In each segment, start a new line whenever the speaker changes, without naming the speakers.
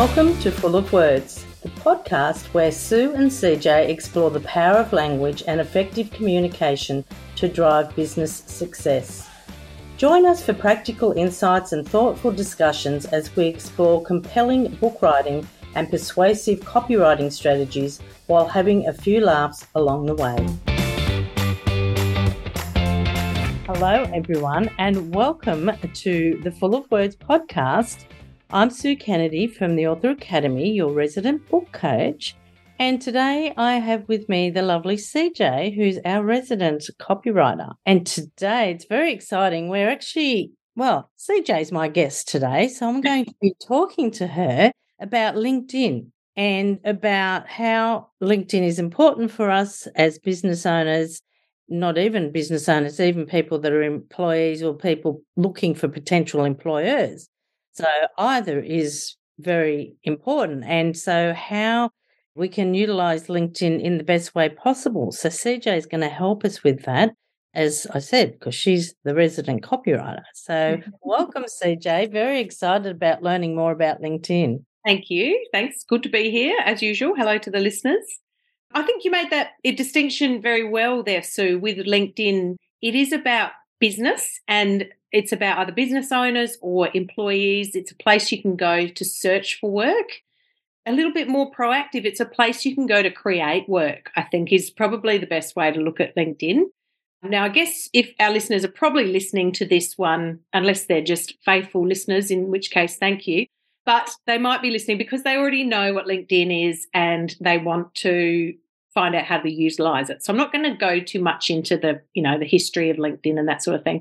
Welcome to Full of Words, the podcast where Sue and CJ explore the power of language and effective communication to drive business success. Join us for practical insights and thoughtful discussions as we explore compelling book writing and persuasive copywriting strategies while having a few laughs along the way. Hello, everyone, and welcome to the Full of Words podcast. I'm Sue Kennedy from the Author Academy, your resident book coach. And today I have with me the lovely CJ, who's our resident copywriter. And today it's very exciting. We're actually, well, CJ's my guest today. So I'm going to be talking to her about LinkedIn and about how LinkedIn is important for us as business owners, not even business owners, even people that are employees or people looking for potential employers. So either is very important. And so how we can utilize LinkedIn in the best way possible. So CJ is going to help us with that, as I said, because she's the resident copywriter. So mm-hmm. welcome, CJ. Very excited about learning more about LinkedIn.
Thank you. Thanks. Good to be here as usual. Hello to the listeners. I think you made that distinction very well there, Sue, with LinkedIn. It is about business and it's about either business owners or employees. It's a place you can go to search for work. A little bit more proactive, it's a place you can go to create work, I think is probably the best way to look at LinkedIn. Now, I guess if our listeners are probably listening to this one, unless they're just faithful listeners, in which case, thank you. But they might be listening because they already know what LinkedIn is and they want to find out how to utilize it. So I'm not going to go too much into the, you know, the history of LinkedIn and that sort of thing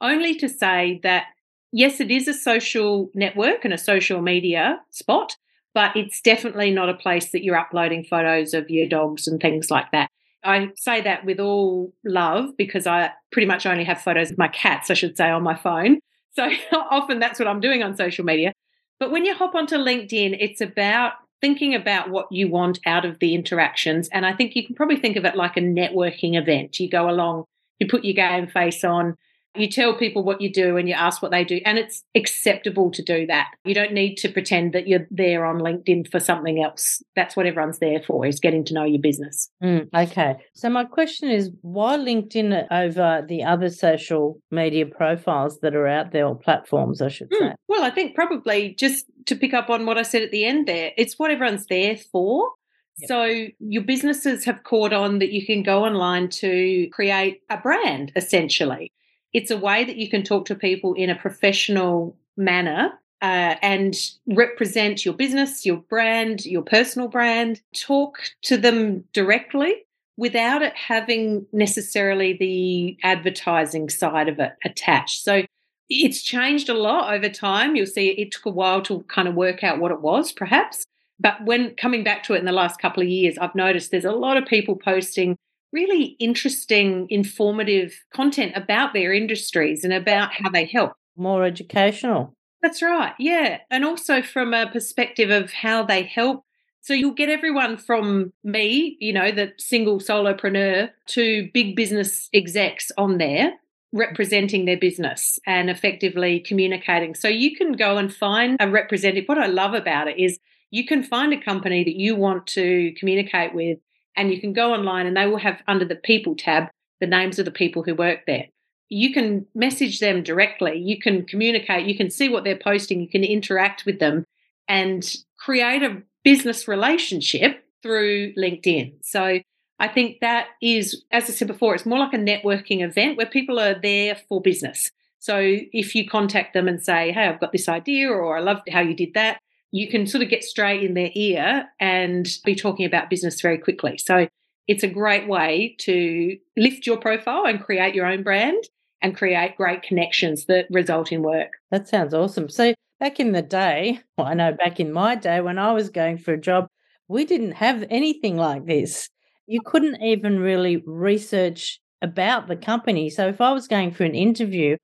only to say that yes, it is a social network and a social media spot, but it's definitely not a place that you're uploading photos of your dogs and things like that. I say that with all love because I pretty much only have photos of my cats, I should say, on my phone. So often that's what I'm doing on social media. But when you hop onto LinkedIn, it's about thinking about what you want out of the interactions. And I think you can probably think of it like a networking event. You go along, you put your game face on, you tell people what you do and you ask what they do, and it's acceptable to do that. You don't need to pretend that you're there on LinkedIn for something else. That's what everyone's there for, is getting to know your business.
Mm, okay. So, my question is why LinkedIn over the other social media profiles that are out there, or platforms, I should say? Mm,
well, I think probably just to pick up on what I said at the end there, it's what everyone's there for. Yep. So your businesses have caught on that you can go online to create a brand essentially. It's a way that you can talk to people in a professional manner uh, and represent your business, your brand, your personal brand, talk to them directly without it having necessarily the advertising side of it attached. So it's changed a lot over time. You'll see it took a while to kind of work out what it was, perhaps. But when coming back to it in the last couple of years, I've noticed there's a lot of people posting really interesting, informative content about their industries and about how they help.
More educational.
That's right. Yeah. And also from a perspective of how they help. So you'll get everyone from me, you know, the single solopreneur, to big business execs on there representing their business and effectively communicating. So you can go and find a representative. What I love about it is you can find a company that you want to communicate with and you can go online and they will have under the people tab the names of the people who work there. You can message them directly, you can communicate, you can see what they're posting, you can interact with them and create a business relationship through LinkedIn. So I think that is, as I said before, it's more like a networking event where people are there for business. So if you contact them and say, Hey, I've got this idea, or I love how you did that, you can sort of get straight in their ear and be talking about business very quickly. So it's a great way to lift your profile and create your own brand and create great connections that result in work.
That sounds awesome. So back in the day, well, I know back in my day when I was going for a job, we didn't have anything like this. You couldn't even really research about the company. So if I was going for an interview,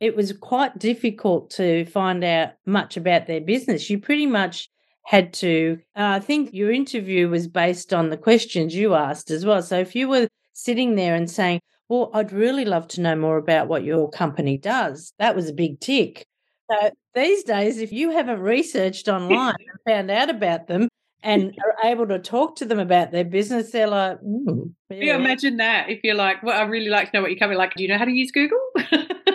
it was quite difficult to find out much about their business. You pretty much had to, uh, I think your interview was based on the questions you asked as well. So if you were sitting there and saying, well, I'd really love to know more about what your company does, that was a big tick. So these days, if you haven't researched online and found out about them and are able to talk to them about their business, they're like, mm,
yeah. yeah. imagine that. If you're like, well, I really like to know what you're coming. Like, do you know how to use Google?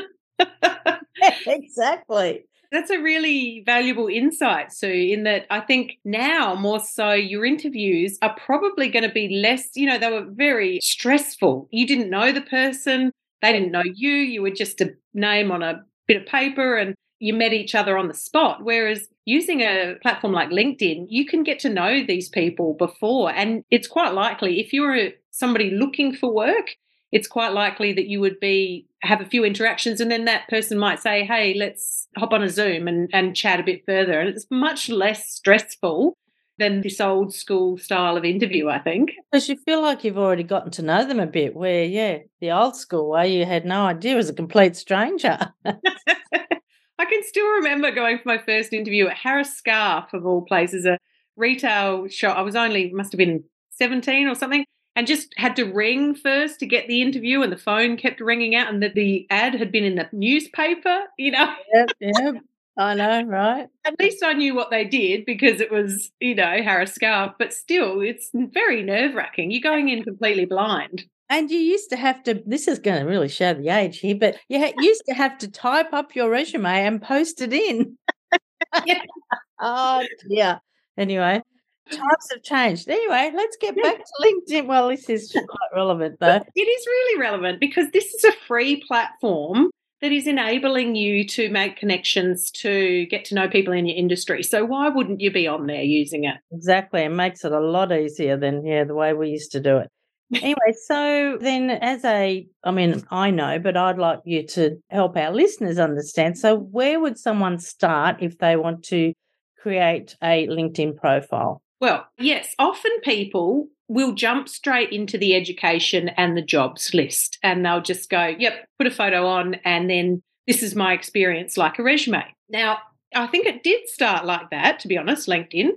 exactly.
That's a really valuable insight, Sue, in that I think now more so your interviews are probably going to be less, you know, they were very stressful. You didn't know the person, they didn't know you, you were just a name on a bit of paper and you met each other on the spot. Whereas using a platform like LinkedIn, you can get to know these people before. And it's quite likely if you're somebody looking for work, it's quite likely that you would be have a few interactions and then that person might say, Hey, let's hop on a Zoom and, and chat a bit further. And it's much less stressful than this old school style of interview, I think.
Because you feel like you've already gotten to know them a bit, where, yeah, the old school way you had no idea was a complete stranger.
I can still remember going for my first interview at Harris Scarfe, of all places, a retail shop. I was only, must have been 17 or something, and just had to ring first to get the interview, and the phone kept ringing out, and that the ad had been in the newspaper, you know?
Yep, yep. I know, right?
At least I knew what they did because it was, you know, Harris Scarfe, but still, it's very nerve wracking. You're going in completely blind.
And you used to have to, this is going to really show the age here, but you used to have to type up your resume and post it in. yeah. oh, yeah. Anyway, times have changed. Anyway, let's get back to LinkedIn. Well, this is quite relevant, though.
It is really relevant because this is a free platform that is enabling you to make connections to get to know people in your industry. So why wouldn't you be on there using it?
Exactly. It makes it a lot easier than yeah, the way we used to do it anyway, so then as a, I mean, I know, but I'd like you to help our listeners understand. So, where would someone start if they want to create a LinkedIn profile?
Well, yes, often people will jump straight into the education and the jobs list and they'll just go, yep, put a photo on, and then this is my experience like a resume. Now, I think it did start like that, to be honest, LinkedIn,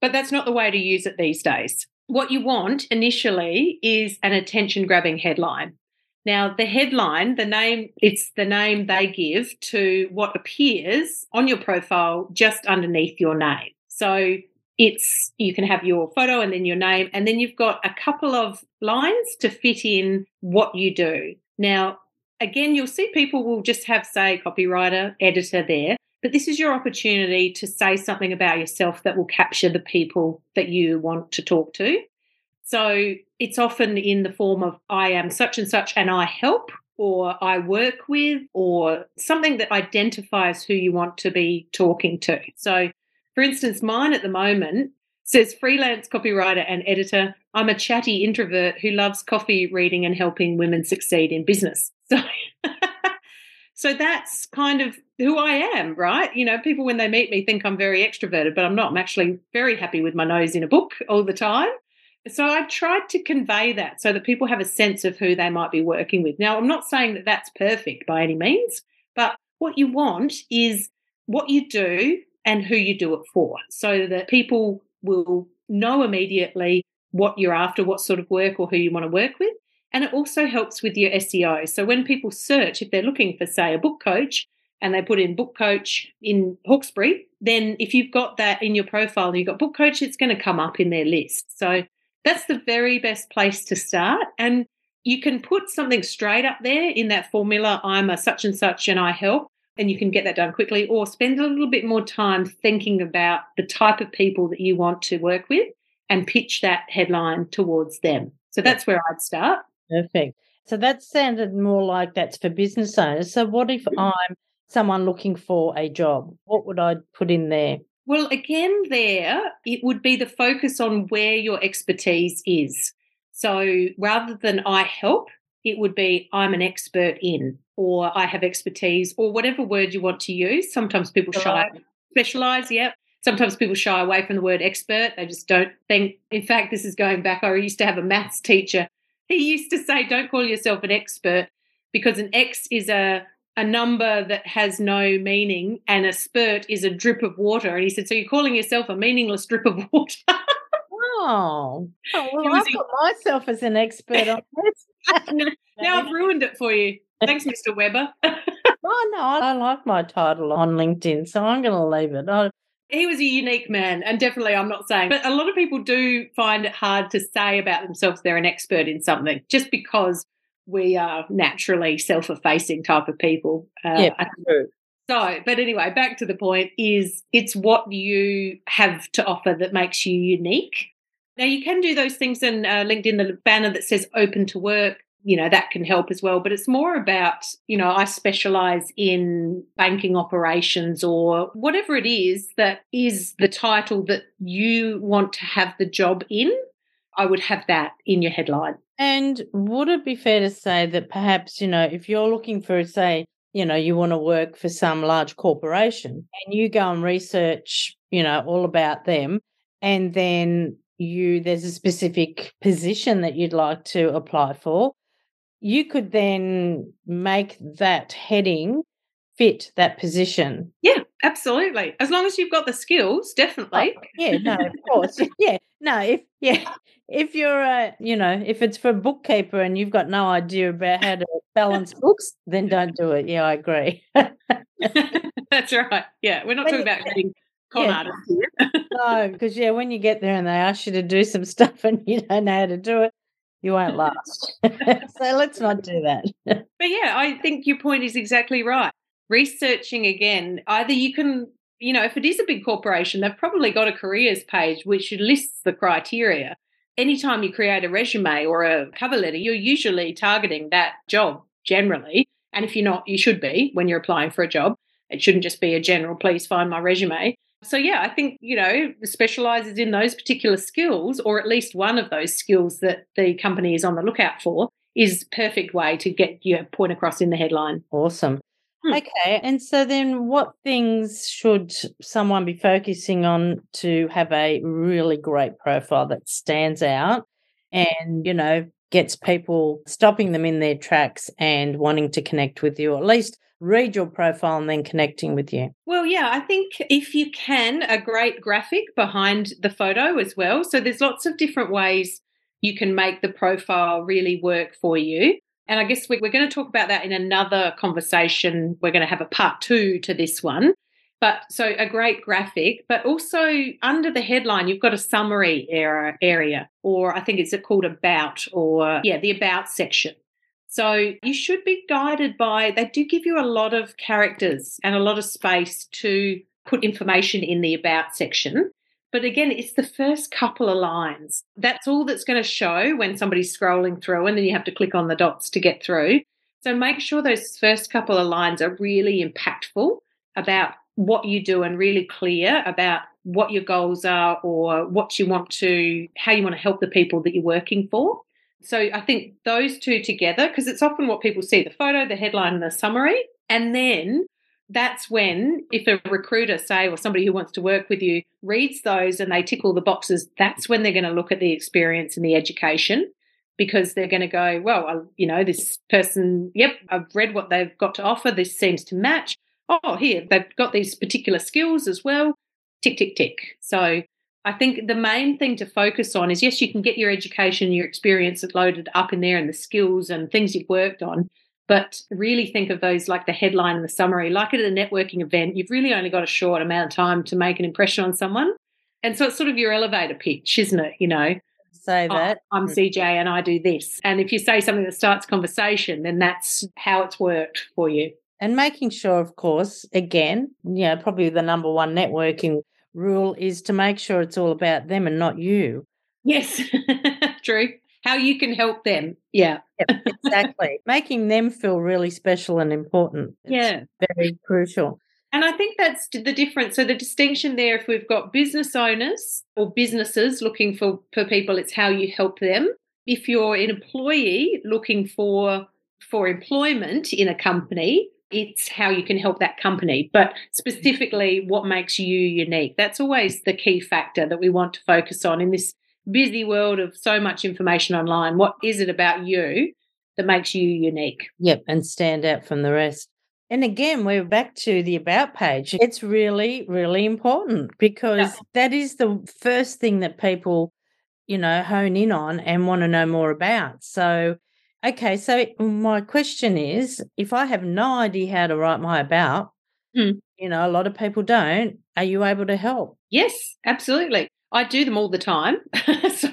but that's not the way to use it these days what you want initially is an attention grabbing headline. Now, the headline, the name, it's the name they give to what appears on your profile just underneath your name. So it's, you can have your photo and then your name, and then you've got a couple of lines to fit in what you do. Now, again, you'll see people will just have, say, copywriter, editor there, but this is your opportunity to say something about yourself that will capture the people that you want to talk to. So it's often in the form of I am such and such and I help or I work with or something that identifies who you want to be talking to. So, for instance, mine at the moment says freelance copywriter and editor. I'm a chatty introvert who loves coffee, reading, and helping women succeed in business. So, So that's kind of who I am, right? You know, people when they meet me think I'm very extroverted, but I'm not. I'm actually very happy with my nose in a book all the time. So I've tried to convey that so that people have a sense of who they might be working with. Now, I'm not saying that that's perfect by any means, but what you want is what you do and who you do it for so that people will know immediately what you're after, what sort of work or who you want to work with. And it also helps with your SEO. So when people search, if they're looking for, say, a book coach and they put in book coach in Hawkesbury, then if you've got that in your profile you've got book coach, it's going to come up in their list. So that's the very best place to start. And you can put something straight up there in that formula I'm a such and such and I help. And you can get that done quickly, or spend a little bit more time thinking about the type of people that you want to work with and pitch that headline towards them. So that's where I'd start.
Perfect. So that sounded more like that's for business owners. So what if. I'm someone looking for a job? What would I put in there?
Well, again, there it would be the focus on where your expertise is. So rather than I help, it would be I'm an expert in, or I have expertise, or whatever word you want to use. Sometimes people shy, specialize, yep. Sometimes people shy away from the word expert. They just don't think. In fact, this is going back. I used to have a maths teacher he used to say, don't call yourself an expert because an X is a, a number that has no meaning and a spurt is a drip of water. And he said, so you're calling yourself a meaningless drip of water.
Oh, oh well, I put myself as an expert on this.
now I've ruined it for you. Thanks, Mr. Weber.
Oh, no, I like my title on LinkedIn, so I'm going to leave it. I,
he was a unique man, and definitely I'm not saying, but a lot of people do find it hard to say about themselves they're an expert in something just because we are naturally self-effacing type of people.
Uh, yeah, true.
So, but anyway, back to the point is it's what you have to offer that makes you unique. Now, you can do those things in uh, LinkedIn, the banner that says open to work, you know, that can help as well. But it's more about, you know, I specialize in banking operations or whatever it is that is the title that you want to have the job in. I would have that in your headline.
And would it be fair to say that perhaps, you know, if you're looking for, say, you know, you want to work for some large corporation and you go and research, you know, all about them, and then you there's a specific position that you'd like to apply for, you could then make that heading fit that position.
Yeah, absolutely. As long as you've got the skills, oh, definitely.
Oh, yeah, no, of course. yeah, no, if yeah, if you're a, you know, if it's for a bookkeeper and you've got no idea about how to balance books, then don't do it. Yeah, I agree.
That's right. Yeah, we're not talking about getting con yeah. artists here.
Oh, no, because yeah, when you get there and they ask you to do some stuff and you don't know how to do it, you won't last. so let's not do that.
but yeah, I think your point is exactly right researching again, either you can, you know, if it is a big corporation, they've probably got a careers page which lists the criteria. Anytime you create a resume or a cover letter, you're usually targeting that job generally. And if you're not, you should be when you're applying for a job. It shouldn't just be a general, please find my resume. So, yeah, I think, you know, specializes in those particular skills, or at least one of those skills that the company is on the lookout for, is perfect way to get your point across in the headline.
Awesome. Hmm. Okay. And so then what things should someone be focusing on to have a really great profile that stands out and, you know, gets people stopping them in their tracks and wanting to connect with you, or at least read your profile and then connecting with you?
Well, yeah, I think if you can, a great graphic behind the photo as well. So there's lots of different ways you can make the profile really work for you. And I guess we're, going to talk about that in another conversation. We're going to have a part two to this one. But so a great graphic, but also under the headline, you've got a summary area, area, or I think it's called about, or yeah, the about section. So you should be guided by, they do give you a lot of characters and a lot of space to put information in the about section. But again, it's the first couple of lines. That's all that's going to show when somebody's scrolling through, and then you have to click on the dots to get through. So make sure those first couple of lines are really impactful about what you do and really clear about what your goals are or what you want to, how you want to help the people that you're working for. So I think those two together, because it's often what people see the photo, the headline, and the summary. And then that's when, if a recruiter, say, or somebody who wants to work with you reads those and they tick all the boxes, that's when they're going to look at the experience and the education because they're going to go, well, I, you know, this person, yep, I've read what they've got to offer. This seems to match. Oh, here, they've got these particular skills as well. Tick, tick, tick. So I think the main thing to focus on is yes, you can get your education, your experience loaded up in there and the skills and things you've worked on. But really think of those like the headline and the summary. Like at a networking event, you've really only got a short amount of time to make an impression on someone. And so it's sort of your elevator pitch, isn't it? You know,
say that
oh, I'm mm. CJ and I do this. And if you say something that starts conversation, then that's how it's worked for you.
And making sure, of course, again, you know, probably the number one networking rule is to make sure it's all about them and not you.
Yes, true how you can help them. Yeah.
Yep, exactly. Making them feel really special and important.
Yeah.
Very crucial.
And I think that's the difference. So the distinction there, if we've got business owners or businesses looking for, for people, it's how you help them. If you're an employee looking for for employment in a company, it's how you can help that company. But specifically what makes you unique. That's always the key factor that we want to focus on in this busy world of so much information online, what is it about you that makes you unique?
Yep, and stand out from the rest. And again, we're back to the about page. It's really, really important because yeah. that is the first thing that people, you know, hone in on and want to know more about. So Okay, so my question is if I have no idea how to write my about,
Hmm.
you know, a lot of people don't, are you able to help?
Yes, absolutely. I do them all the time. so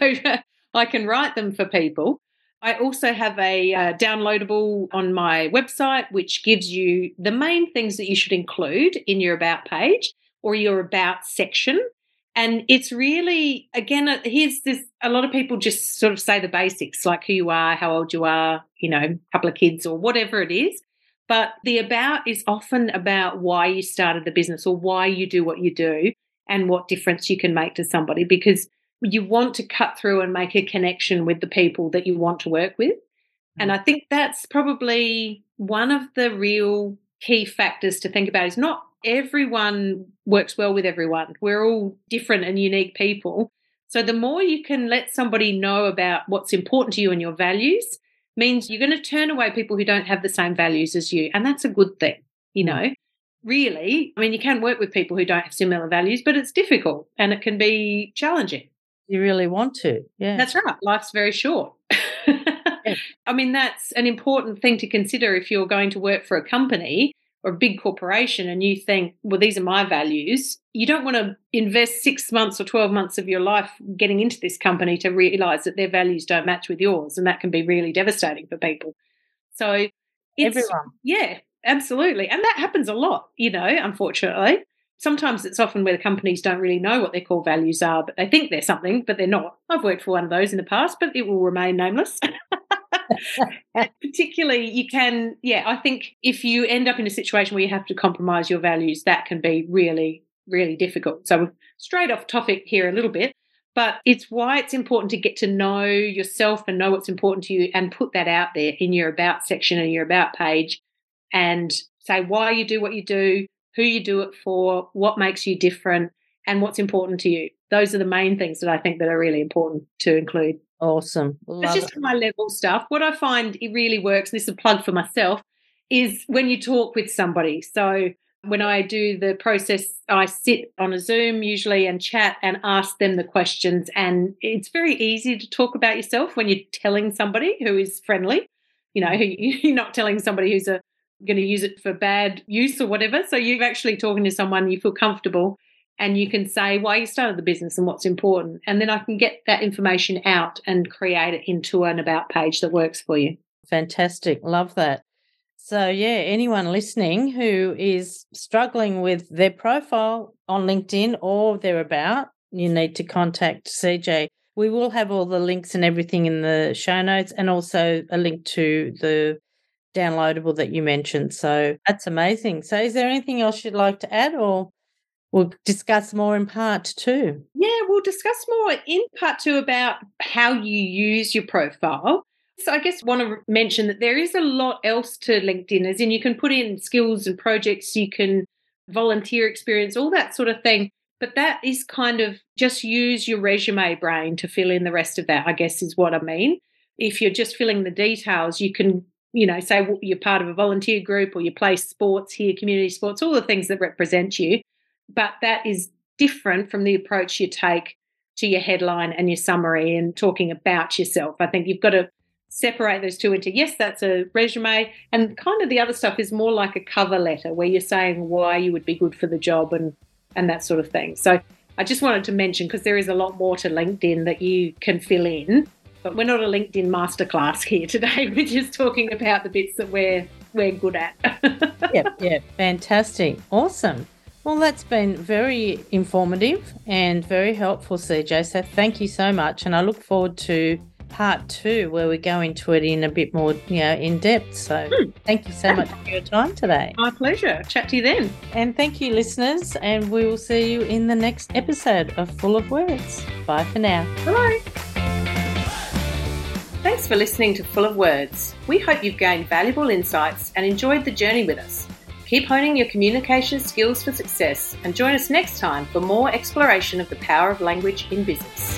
I can write them for people. I also have a uh, downloadable on my website, which gives you the main things that you should include in your About page or your About section. And it's really, again, uh, here's this a lot of people just sort of say the basics like who you are, how old you are, you know, couple of kids or whatever it is. But the about is often about why you started the business or why you do what you do and what difference you can make to somebody because you want to cut through and make a connection with the people that you want to work with. And I think that's probably one of the real key factors to think about is not everyone works well with everyone. We're all different and unique people. So the more you can let somebody know about what's important to you and your values means you're going to turn away people who don't have the same values as you. And that's a good thing, you mm. know. Really, I mean, you can work with people who don't have similar values, but it's difficult and it can be challenging.
You really want to. Yeah.
That's right. Life's very short. I mean, that's an important thing to consider if you're going to work for a company or a big corporation and you think, well, these are my values. You don't want to invest six months or 12 months of your life getting into this company to realize that their values don't match with yours. And that can be really devastating for people. So, it's,
Everyone.
yeah, absolutely. And that happens a lot, you know, unfortunately. Sometimes it's often where the companies don't really know what their core values are, but they think they're something, but they're not. I've worked for one of those in the past, but it will remain nameless. Particularly, you can, yeah, I think if you end up in a situation where you have to compromise your values, that can be really, really difficult. So, straight off topic here a little bit, but it's why it's important to get to know yourself and know what's important to you and put that out there in your About section and your About page and say why you do what you do, who you do it for, what makes you different, and what's important to you. Those are the main things that I think that are really important to include.
Awesome. Love
It's just high level stuff. What I find it really works, and this is a plug for myself, is when you talk with somebody. So when I do the process, I sit on a Zoom usually and chat and ask them the questions. And it's very easy to talk about yourself when you're telling somebody who is friendly. You know, who you're not telling somebody who's uh, a going to use it for bad use or whatever. So you're actually talking to someone you feel comfortable and you can say why you started the business and what's important. And then I can get that information out and create it into an about page that works for you.
Fantastic. Love that. So, yeah, anyone listening who is struggling with their profile on LinkedIn or thereabout, you need to contact CJ. We will have all the links and everything in the show notes and also a link to the downloadable that you mentioned. So that's amazing. So, is there anything else you'd like to add or we'll discuss more in part two?
Yeah, we'll discuss more in part two about how you use your profile. So I guess want to mention that there is a lot else to LinkedIn, as in you can put in skills and projects, you can volunteer experience, all that sort of thing. But that is kind of just use your resume brain to fill in the rest of that, I guess is what I mean. If you're just filling the details, you can, you know, say you're part of a volunteer group or you play sports here, community sports, all the things that represent you. But that is different from the approach you take to your headline and your summary and talking about yourself. I think you've got to separate those two into yes, that's a resume, and kind of the other stuff is more like a cover letter where you're saying why you would be good for the job and and that sort of thing. So I just wanted to mention because there is a lot more to LinkedIn that you can fill in. But we're not a LinkedIn masterclass here today. We're just talking about the bits that we're we're good at.
yeah, yeah, Fantastic. Awesome. Well, that's been very informative and very helpful, CJ. So thank you so much. And I look forward to part two where we go into it in a bit more, you know, in depth. So
Hmm.
thank you so much for your time today.
My pleasure. Chat to you then.
And thank you, listeners. And we will see you in the next episode of Full of Words. Bye for now.
Bye. Thanks for listening to Full of Words. We hope you've gained valuable insights and enjoyed the journey with us. Keep honing your communication skills for success and join us next time for more exploration of the power of language in business.